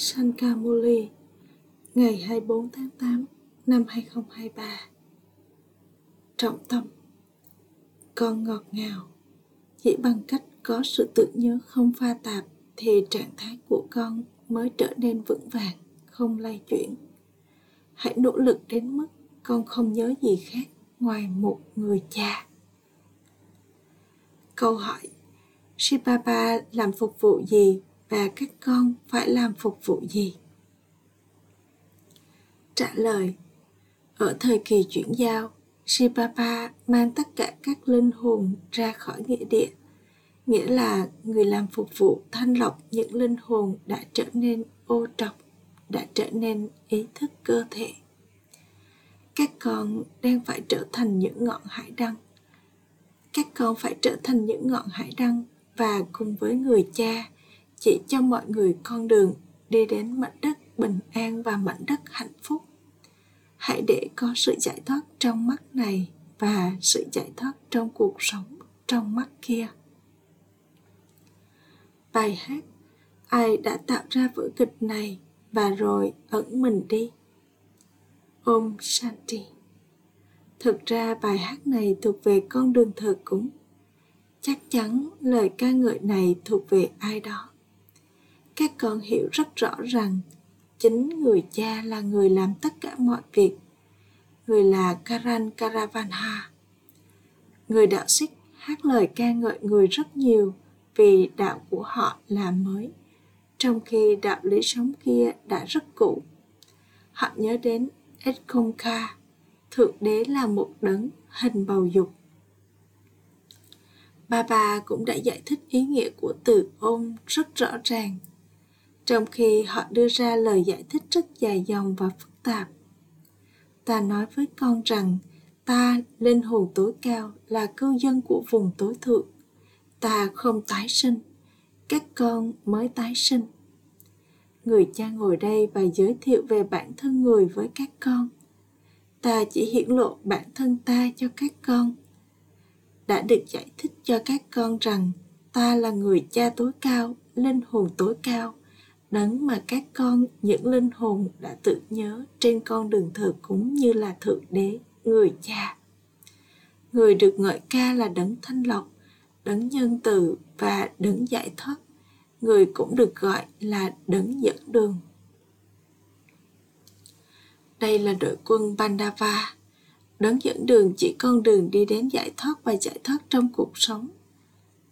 Sankamuli ngày 24 tháng 8 năm 2023 Trọng tâm Con ngọt ngào Chỉ bằng cách có sự tự nhớ không pha tạp thì trạng thái của con mới trở nên vững vàng, không lay chuyển. Hãy nỗ lực đến mức con không nhớ gì khác ngoài một người cha. Câu hỏi Shibaba làm phục vụ gì và các con phải làm phục vụ gì? Trả lời Ở thời kỳ chuyển giao, Shibaba mang tất cả các linh hồn ra khỏi nghĩa địa, nghĩa là người làm phục vụ thanh lọc những linh hồn đã trở nên ô trọc, đã trở nên ý thức cơ thể. Các con đang phải trở thành những ngọn hải đăng. Các con phải trở thành những ngọn hải đăng và cùng với người cha chỉ cho mọi người con đường đi đến mảnh đất bình an và mảnh đất hạnh phúc. Hãy để có sự giải thoát trong mắt này và sự giải thoát trong cuộc sống trong mắt kia. Bài hát ai đã tạo ra vở kịch này và rồi ẩn mình đi? Om Shanti. Thực ra bài hát này thuộc về con đường thờ cúng. Chắc chắn lời ca ngợi này thuộc về ai đó các con hiểu rất rõ rằng chính người cha là người làm tất cả mọi việc. Người là karan karavanha. Người đạo xích hát lời ca ngợi người rất nhiều vì đạo của họ là mới trong khi đạo lý sống kia đã rất cũ. Họ nhớ đến Edkomka, Thượng Đế là một đấng hình bầu dục. Bà bà cũng đã giải thích ý nghĩa của từ ôm rất rõ ràng trong khi họ đưa ra lời giải thích rất dài dòng và phức tạp. Ta nói với con rằng ta, linh hồn tối cao, là cư dân của vùng tối thượng. Ta không tái sinh, các con mới tái sinh. Người cha ngồi đây và giới thiệu về bản thân người với các con. Ta chỉ hiển lộ bản thân ta cho các con. Đã được giải thích cho các con rằng ta là người cha tối cao, linh hồn tối cao đấng mà các con, những linh hồn đã tự nhớ trên con đường thờ cúng như là thượng đế, người cha. Người được ngợi ca là đấng thanh lọc, đấng nhân từ và đấng giải thoát. Người cũng được gọi là đấng dẫn đường. Đây là đội quân Bandava đấng dẫn đường chỉ con đường đi đến giải thoát và giải thoát trong cuộc sống.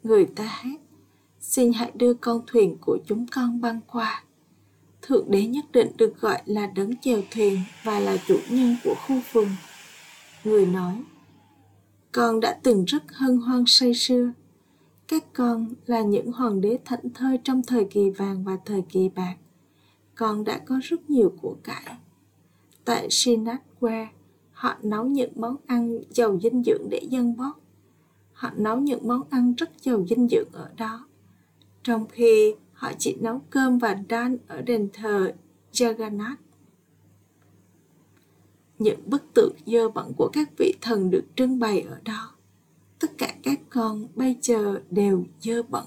Người ta hát xin hãy đưa con thuyền của chúng con băng qua. Thượng đế nhất định được gọi là đấng chèo thuyền và là chủ nhân của khu vườn. Người nói, con đã từng rất hân hoan say sưa. Các con là những hoàng đế thảnh thơi trong thời kỳ vàng và thời kỳ bạc. Con đã có rất nhiều của cải. Tại Sinatwa, họ nấu những món ăn giàu dinh dưỡng để dân bót. Họ nấu những món ăn rất giàu dinh dưỡng ở đó trong khi họ chỉ nấu cơm và đan ở đền thờ Jagannath. Những bức tượng dơ bẩn của các vị thần được trưng bày ở đó. Tất cả các con bây giờ đều dơ bẩn.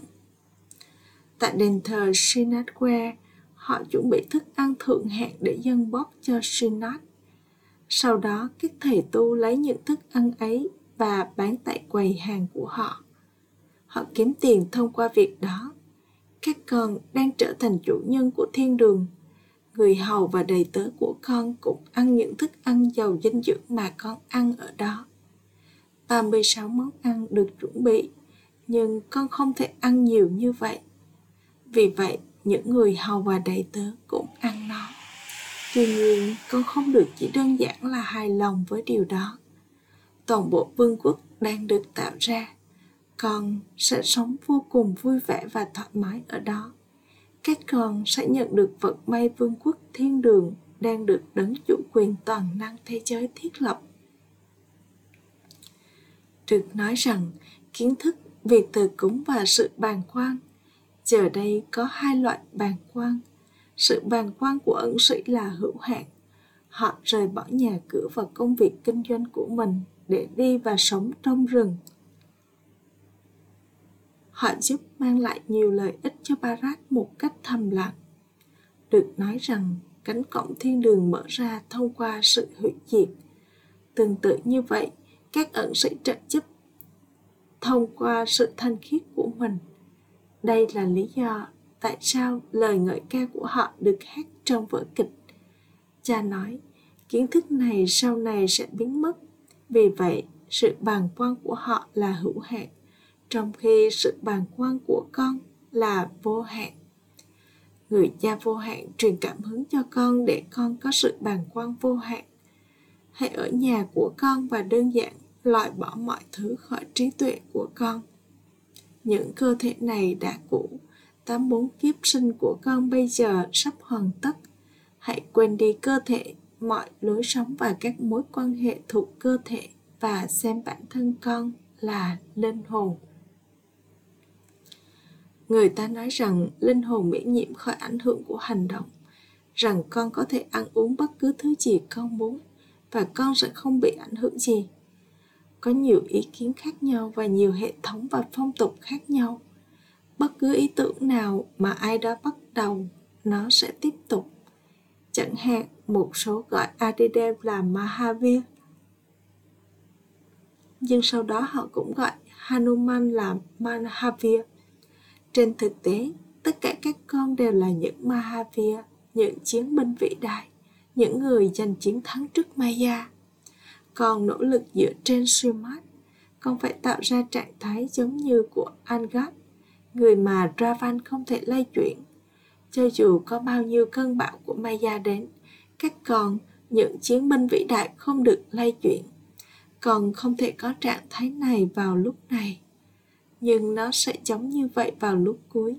Tại đền thờ Srinathwe, họ chuẩn bị thức ăn thượng hạng để dâng bóp cho Srinath. Sau đó, các thầy tu lấy những thức ăn ấy và bán tại quầy hàng của họ. Họ kiếm tiền thông qua việc đó các con đang trở thành chủ nhân của thiên đường. Người hầu và đầy tớ của con cũng ăn những thức ăn giàu dinh dưỡng mà con ăn ở đó. 36 món ăn được chuẩn bị, nhưng con không thể ăn nhiều như vậy. Vì vậy, những người hầu và đầy tớ cũng ăn nó. Tuy nhiên, con không được chỉ đơn giản là hài lòng với điều đó. Toàn bộ vương quốc đang được tạo ra con sẽ sống vô cùng vui vẻ và thoải mái ở đó. Các con sẽ nhận được vận may vương quốc thiên đường đang được đấng chủ quyền toàn năng thế giới thiết lập. Được nói rằng, kiến thức việc thờ cúng và sự bàn quan giờ đây có hai loại bàn quan sự bàn quan của ẩn sĩ là hữu hạn, họ rời bỏ nhà cửa và công việc kinh doanh của mình để đi và sống trong rừng. Họ giúp mang lại nhiều lợi ích cho Barat một cách thầm lặng. được nói rằng cánh cổng thiên đường mở ra thông qua sự hủy diệt. Tương tự như vậy, các ẩn sĩ trợ giúp thông qua sự thanh khiết của mình. Đây là lý do tại sao lời ngợi ca của họ được hát trong vở kịch. Cha nói, kiến thức này sau này sẽ biến mất. Vì vậy, sự bàng quan của họ là hữu hạn, trong khi sự bàng quan của con là vô hạn. Người cha vô hạn truyền cảm hứng cho con để con có sự bàng quan vô hạn. Hãy ở nhà của con và đơn giản loại bỏ mọi thứ khỏi trí tuệ của con. Những cơ thể này đã cũ, tám bốn kiếp sinh của con bây giờ sắp hoàn tất. Hãy quên đi cơ thể, mọi lối sống và các mối quan hệ thuộc cơ thể và xem bản thân con là linh hồn. Người ta nói rằng linh hồn miễn nhiễm khỏi ảnh hưởng của hành động, rằng con có thể ăn uống bất cứ thứ gì con muốn và con sẽ không bị ảnh hưởng gì. Có nhiều ý kiến khác nhau và nhiều hệ thống và phong tục khác nhau. Bất cứ ý tưởng nào mà ai đó bắt đầu nó sẽ tiếp tục. Chẳng hạn một số gọi Adidev là Mahavir. Nhưng sau đó họ cũng gọi Hanuman là Mahavir trên thực tế tất cả các con đều là những Mahavir những chiến binh vĩ đại những người giành chiến thắng trước Maya còn nỗ lực dựa trên Srimad, con phải tạo ra trạng thái giống như của Angad, người mà Ravan không thể lay chuyển. Cho dù có bao nhiêu cơn bão của Maya đến, các con, những chiến binh vĩ đại không được lay chuyển. Còn không thể có trạng thái này vào lúc này. Nhưng nó sẽ giống như vậy vào lúc cuối.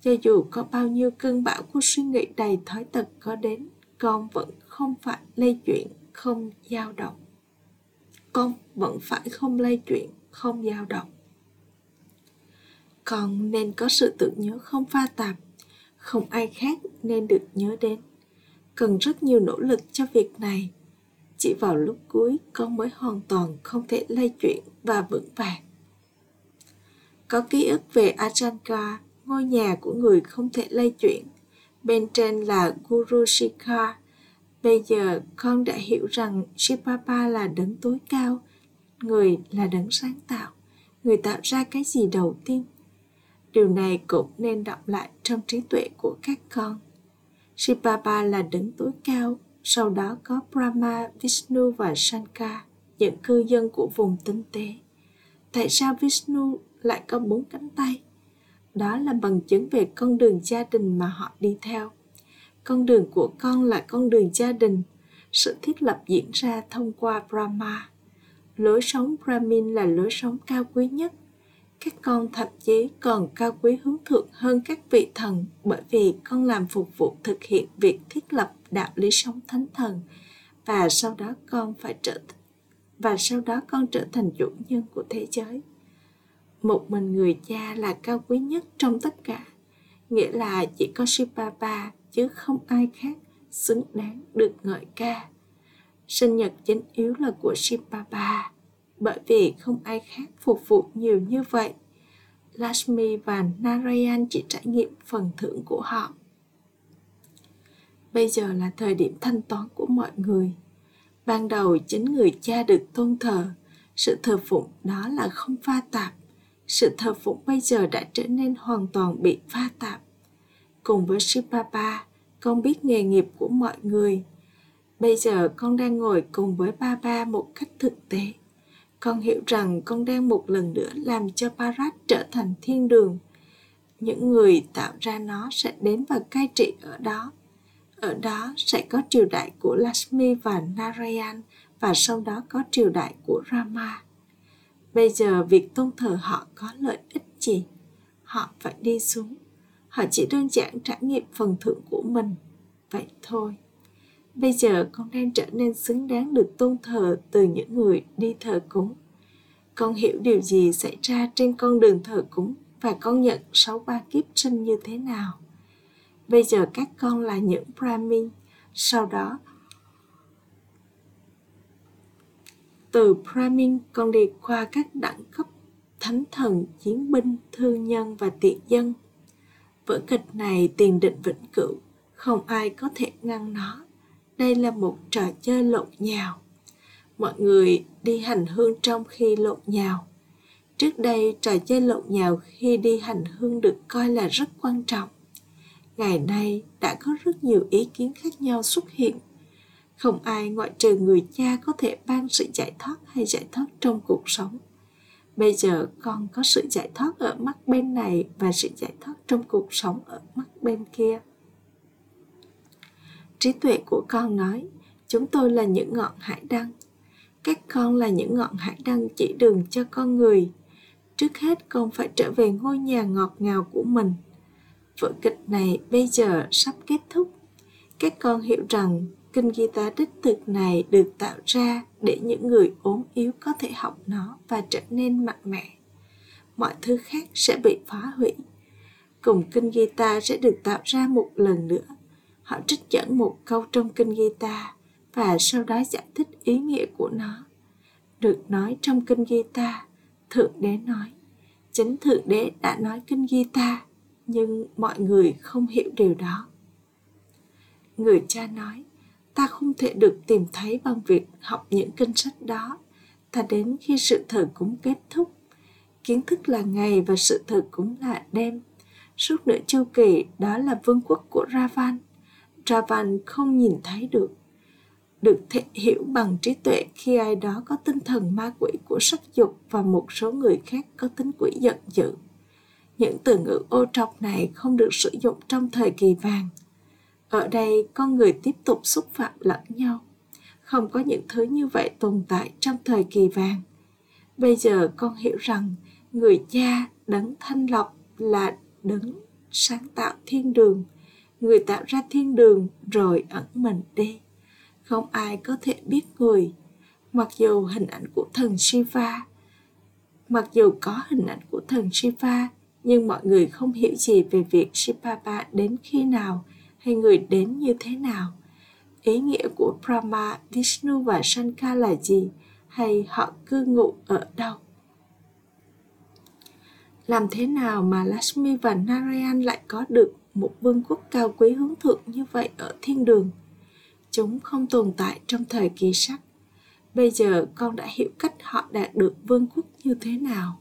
Cho dù có bao nhiêu cơn bão của suy nghĩ đầy thói tật có đến, con vẫn không phải lây chuyển, không dao động. Con vẫn phải không lây chuyển không dao động. Con nên có sự tự nhớ không pha tạp. Không ai khác nên được nhớ đến. Cần rất nhiều nỗ lực cho việc này. Chỉ vào lúc cuối con mới hoàn toàn không thể lây chuyển và vững vàng có ký ức về Ajanka, ngôi nhà của người không thể lay chuyển. Bên trên là Guru Shikha, Bây giờ con đã hiểu rằng Shipapa là đấng tối cao, người là đấng sáng tạo, người tạo ra cái gì đầu tiên. Điều này cũng nên đọc lại trong trí tuệ của các con. Shipapa là đấng tối cao, sau đó có Brahma, Vishnu và Shankar, những cư dân của vùng tinh tế. Tại sao Vishnu lại có bốn cánh tay? Đó là bằng chứng về con đường gia đình mà họ đi theo. Con đường của con là con đường gia đình. Sự thiết lập diễn ra thông qua brahma. Lối sống brahmin là lối sống cao quý nhất. Các con thậm chí còn cao quý hướng thượng hơn các vị thần bởi vì con làm phục vụ thực hiện việc thiết lập đạo lý sống thánh thần và sau đó con phải trở và sau đó con trở thành chủ nhân của thế giới một mình người cha là cao quý nhất trong tất cả nghĩa là chỉ có Shivapa chứ không ai khác xứng đáng được ngợi ca. Sinh nhật chính yếu là của Shivapa, bởi vì không ai khác phục vụ nhiều như vậy. Lakshmi và Narayan chỉ trải nghiệm phần thưởng của họ. Bây giờ là thời điểm thanh toán của mọi người. Ban đầu chính người cha được tôn thờ, sự thờ phụng đó là không pha tạp. Sự thờ phụng bây giờ đã trở nên hoàn toàn bị pha tạp cùng với Shipapa, con biết nghề nghiệp của mọi người. Bây giờ con đang ngồi cùng với ba ba một cách thực tế. Con hiểu rằng con đang một lần nữa làm cho Parat trở thành thiên đường. Những người tạo ra nó sẽ đến và cai trị ở đó. Ở đó sẽ có triều đại của Lakshmi và Narayan và sau đó có triều đại của Rama. Bây giờ việc tôn thờ họ có lợi ích gì? Họ phải đi xuống. Họ chỉ đơn giản trải nghiệm phần thưởng của mình. Vậy thôi. Bây giờ con đang trở nên xứng đáng được tôn thờ từ những người đi thờ cúng. Con hiểu điều gì xảy ra trên con đường thờ cúng và con nhận sáu ba kiếp sinh như thế nào? Bây giờ các con là những brahmin, sau đó từ brahmin con đi qua các đẳng cấp thánh thần, chiến binh, thương nhân và tiện dân. Vở kịch này tiền định vĩnh cửu, không ai có thể ngăn nó. Đây là một trò chơi lộn nhào. Mọi người đi hành hương trong khi lộn nhào. Trước đây, trò chơi lộn nhào khi đi hành hương được coi là rất quan trọng. Ngày nay, đã có rất nhiều ý kiến khác nhau xuất hiện không ai ngoại trừ người cha có thể ban sự giải thoát hay giải thoát trong cuộc sống. Bây giờ con có sự giải thoát ở mắt bên này và sự giải thoát trong cuộc sống ở mắt bên kia. Trí tuệ của con nói, chúng tôi là những ngọn hải đăng. Các con là những ngọn hải đăng chỉ đường cho con người. Trước hết con phải trở về ngôi nhà ngọt ngào của mình. Vở kịch này bây giờ sắp kết thúc các con hiểu rằng kinh Gita đích thực này được tạo ra để những người ốm yếu có thể học nó và trở nên mạnh mẽ. Mọi thứ khác sẽ bị phá hủy. Cùng kinh Gita sẽ được tạo ra một lần nữa. Họ trích dẫn một câu trong kinh Gita và sau đó giải thích ý nghĩa của nó. Được nói trong kinh Gita thượng đế nói, chính thượng đế đã nói kinh Gita nhưng mọi người không hiểu điều đó người cha nói, ta không thể được tìm thấy bằng việc học những kinh sách đó. Ta đến khi sự thờ cúng kết thúc. Kiến thức là ngày và sự thờ cúng là đêm. Suốt nửa chu kỳ, đó là vương quốc của ravan. Ravan không nhìn thấy được được thể hiểu bằng trí tuệ khi ai đó có tinh thần ma quỷ của sắc dục và một số người khác có tính quỷ giận dữ. Những từ ngữ ô trọc này không được sử dụng trong thời kỳ vàng ở đây con người tiếp tục xúc phạm lẫn nhau. Không có những thứ như vậy tồn tại trong thời kỳ vàng. Bây giờ con hiểu rằng người cha đấng thanh lọc là đấng sáng tạo thiên đường. Người tạo ra thiên đường rồi ẩn mình đi. Không ai có thể biết người. Mặc dù hình ảnh của thần shiva, mặc dù có hình ảnh của thần shiva, nhưng mọi người không hiểu gì về việc shiva đến khi nào hay người đến như thế nào. Ý nghĩa của Brahma, Vishnu và Shankar là gì hay họ cư ngụ ở đâu? Làm thế nào mà Lakshmi và Narayan lại có được một vương quốc cao quý hướng thượng như vậy ở thiên đường? Chúng không tồn tại trong thời kỳ sắc. Bây giờ con đã hiểu cách họ đạt được vương quốc như thế nào.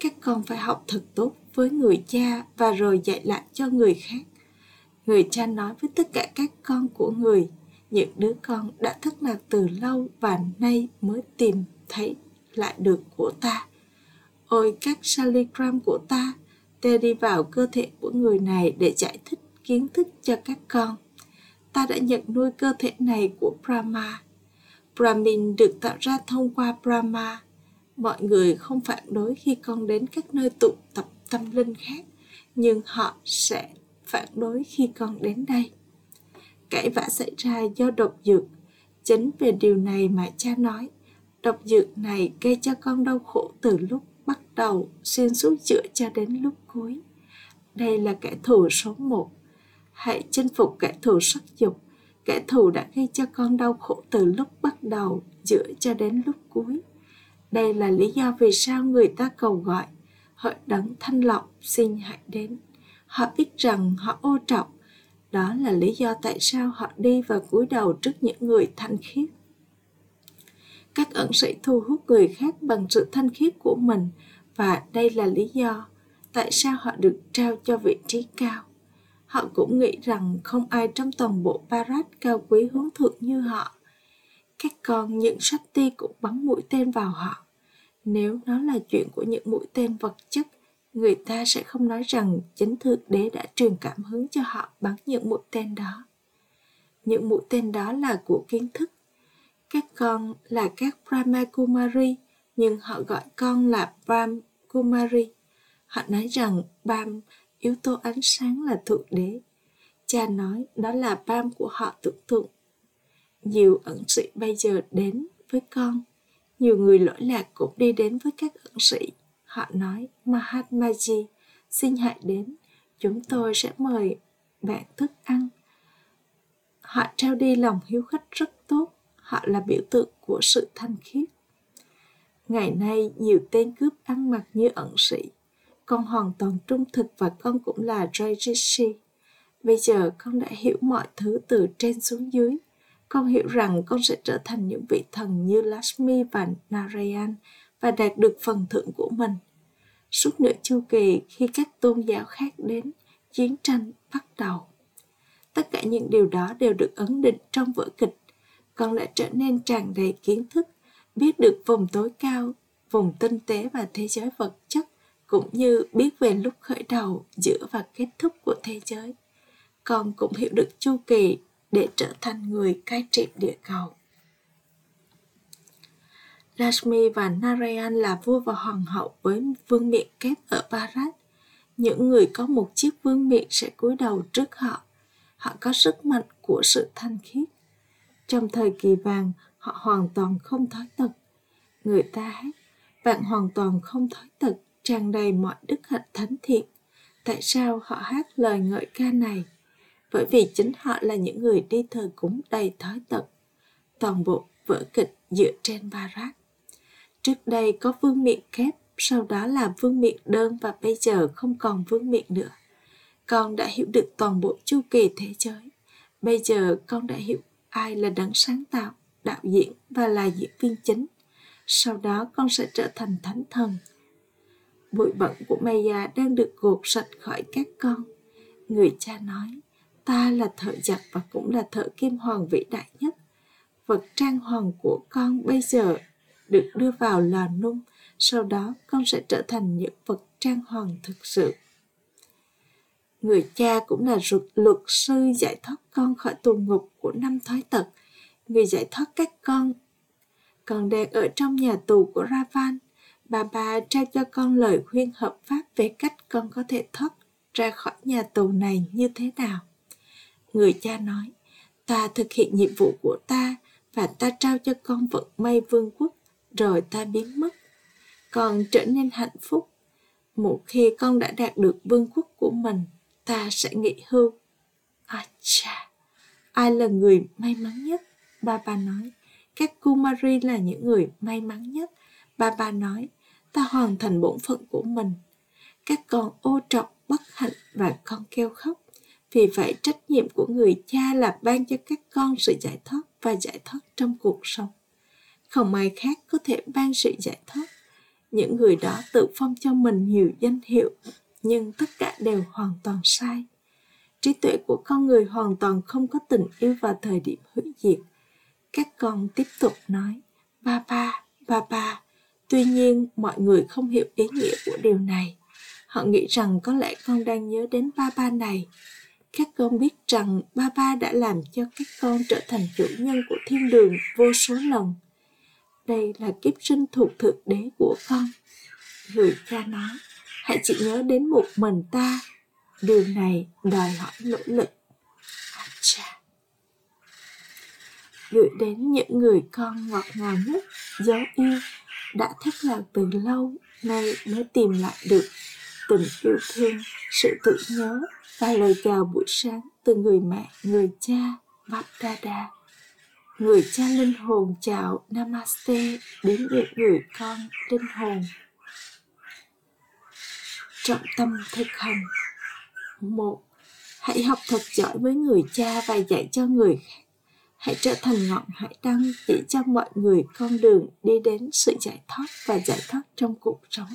Các con phải học thật tốt với người cha và rồi dạy lại cho người khác người cha nói với tất cả các con của người, những đứa con đã thất lạc từ lâu và nay mới tìm thấy lại được của ta. Ôi, các saligram của ta ta đi vào cơ thể của người này để giải thích kiến thức cho các con. Ta đã nhận nuôi cơ thể này của brahma. Brahmin được tạo ra thông qua brahma. Mọi người không phản đối khi con đến các nơi tụ tập tâm linh khác, nhưng họ sẽ phản đối khi con đến đây. Cãi vã xảy ra do độc dược. Chính về điều này mà cha nói, độc dược này gây cho con đau khổ từ lúc bắt đầu, xuyên suốt chữa cho đến lúc cuối. Đây là kẻ thù số một. Hãy chinh phục kẻ thù sắc dục. Kẻ thù đã gây cho con đau khổ từ lúc bắt đầu, chữa cho đến lúc cuối. Đây là lý do vì sao người ta cầu gọi, hội đấng thanh lọc, xin hãy đến họ biết rằng họ ô trọng. Đó là lý do tại sao họ đi và cúi đầu trước những người thanh khiết. Các ẩn sĩ thu hút người khác bằng sự thanh khiết của mình, và đây là lý do tại sao họ được trao cho vị trí cao. Họ cũng nghĩ rằng không ai trong toàn bộ Barat cao quý hướng thượng như họ. Các con những sách ti cũng bắn mũi tên vào họ. Nếu nó là chuyện của những mũi tên vật chất người ta sẽ không nói rằng chính thượng đế đã truyền cảm hứng cho họ bắn những mũi tên đó. Những mũi tên đó là của kiến thức. Các con là các Brahma Kumari nhưng họ gọi con là Brahm Kumari họ nói rằng bam yếu tố ánh sáng là thượng đế. Cha nói đó là bam của họ tưởng tượng. Nhiều ẩn sĩ bây giờ đến với con. Nhiều người lỗi lạc cũng đi đến với các ẩn sĩ. Họ nói, Mahatmaji, xin hãy đến, chúng tôi sẽ mời bạn thức ăn. Họ trao đi lòng hiếu khách rất tốt, họ là biểu tượng của sự thanh khiết. Ngày nay, nhiều tên cướp ăn mặc như ẩn sĩ. Con hoàn toàn trung thực và con cũng là Rajishi. bây giờ con đã hiểu mọi thứ từ trên xuống dưới con hiểu rằng con sẽ trở thành những vị thần như Lakshmi và Narayan và đạt được phần thưởng của mình. Suốt nửa chu kỳ khi các tôn giáo khác đến, chiến tranh bắt đầu. Tất cả những điều đó đều được ấn định trong vở kịch. Con lại trở nên tràn đầy kiến thức, biết được vùng tối cao, vùng tinh tế và thế giới vật chất, cũng như biết về lúc khởi đầu, giữa và kết thúc của thế giới. Con cũng hiểu được chu kỳ để trở thành người cai trị địa cầu. Lakshmi và Narayan là vua và hoàng hậu với vương miện kép ở Bharat. Những người có một chiếc vương miện sẽ cúi đầu trước họ. Họ có sức mạnh của sự thanh khiết. Trong thời kỳ vàng, họ hoàn toàn không thói tật. Người ta hát, bạn hoàn toàn không thói tật, tràn đầy mọi đức hạnh thánh thiện. Tại sao họ hát lời ngợi ca này? Bởi vì chính họ là những người đi thờ cúng đầy thói tật. Toàn bộ vở kịch dựa trên Bharat. Trước đây có vương miện kép, sau đó là vương miện đơn và bây giờ không còn vương miện nữa. Con đã hiểu được toàn bộ chu kỳ thế giới. Bây giờ con đã hiểu ai là đấng sáng tạo, đạo diễn và là diễn viên chính. Sau đó con sẽ trở thành thánh thần. Bụi bẩn của Maya đang được gột sạch khỏi các con. Người cha nói, ta là thợ giặt và cũng là thợ kim hoàng vĩ đại nhất. Vật trang hoàng của con bây giờ được đưa vào lò nung, sau đó con sẽ trở thành những vật trang hoàng thực sự. Người cha cũng là luật, luật sư giải thoát con khỏi tù ngục của năm thói tật, người giải thoát các con còn đang ở trong nhà tù của Ravan. Bà bà trao cho con lời khuyên hợp pháp về cách con có thể thoát ra khỏi nhà tù này như thế nào. Người cha nói, ta thực hiện nhiệm vụ của ta và ta trao cho con vận may vương quốc rồi ta biến mất. Con trở nên hạnh phúc. Một khi con đã đạt được vương quốc của mình, ta sẽ nghỉ hưu. À cha, ai là người may mắn nhất? Ba ba nói, các Kumari là những người may mắn nhất. Ba ba nói, ta hoàn thành bổn phận của mình. Các con ô trọng, bất hạnh và con kêu khóc. Vì vậy trách nhiệm của người cha là ban cho các con sự giải thoát và giải thoát trong cuộc sống không ai khác có thể ban sự giải thoát. Những người đó tự phong cho mình nhiều danh hiệu, nhưng tất cả đều hoàn toàn sai. Trí tuệ của con người hoàn toàn không có tình yêu vào thời điểm hủy diệt. Các con tiếp tục nói, ba ba ba ba. Tuy nhiên, mọi người không hiểu ý nghĩa của điều này. Họ nghĩ rằng có lẽ con đang nhớ đến ba ba này. Các con biết rằng ba ba đã làm cho các con trở thành chủ nhân của thiên đường vô số lần đây là kiếp sinh thuộc thực đế của con. Người cha nói hãy chỉ nhớ đến một mình ta. Điều này đòi hỏi nỗ lực. Chà. gửi đến những người con ngọt ngào nhất, dấu yêu, đã thất lạc từ lâu, nay mới tìm lại được tình yêu thương, sự tự nhớ và lời chào buổi sáng từ người mẹ, người cha Bap Dada người cha linh hồn chào namaste, đến với người con linh hồn. Trọng tâm thực hành. Một, hãy học thật giỏi với người cha và dạy cho người khác. Hãy trở thành ngọn hải đăng chỉ cho mọi người con đường đi đến sự giải thoát và giải thoát trong cuộc sống.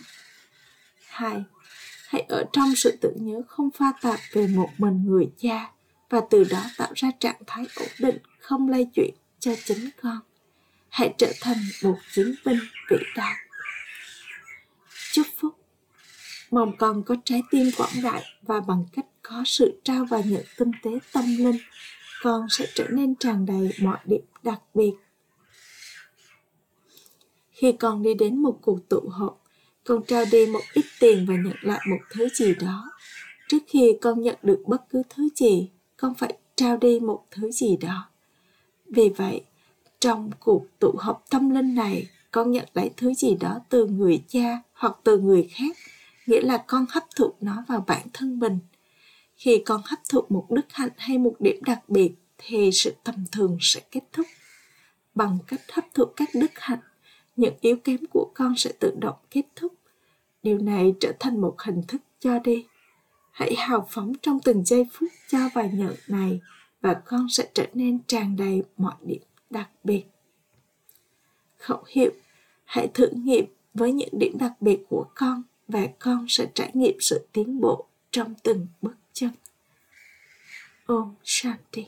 Hai, hãy ở trong sự tự nhớ không pha tạp về một mình người cha và từ đó tạo ra trạng thái ổn định, không lay chuyển cho chính con. Hãy trở thành một chiến binh vĩ đại. Chúc phúc. Mong con có trái tim quảng đại và bằng cách có sự trao và nhận tinh tế tâm linh, con sẽ trở nên tràn đầy mọi điểm đặc biệt. Khi con đi đến một cuộc tụ họp, con trao đi một ít tiền và nhận lại một thứ gì đó. Trước khi con nhận được bất cứ thứ gì, con phải trao đi một thứ gì đó vì vậy, trong cuộc tụ họp tâm linh này, con nhận lấy thứ gì đó từ người cha hoặc từ người khác, nghĩa là con hấp thụ nó vào bản thân mình. Khi con hấp thụ một đức hạnh hay một điểm đặc biệt, thì sự tầm thường sẽ kết thúc. Bằng cách hấp thụ các đức hạnh, những yếu kém của con sẽ tự động kết thúc. Điều này trở thành một hình thức cho đi. hãy hào phóng trong từng giây phút cho và nhận này và con sẽ trở nên tràn đầy mọi điểm đặc biệt. Khẩu hiệu, hãy thử nghiệm với những điểm đặc biệt của con và con sẽ trải nghiệm sự tiến bộ trong từng bước chân. Om Shanti.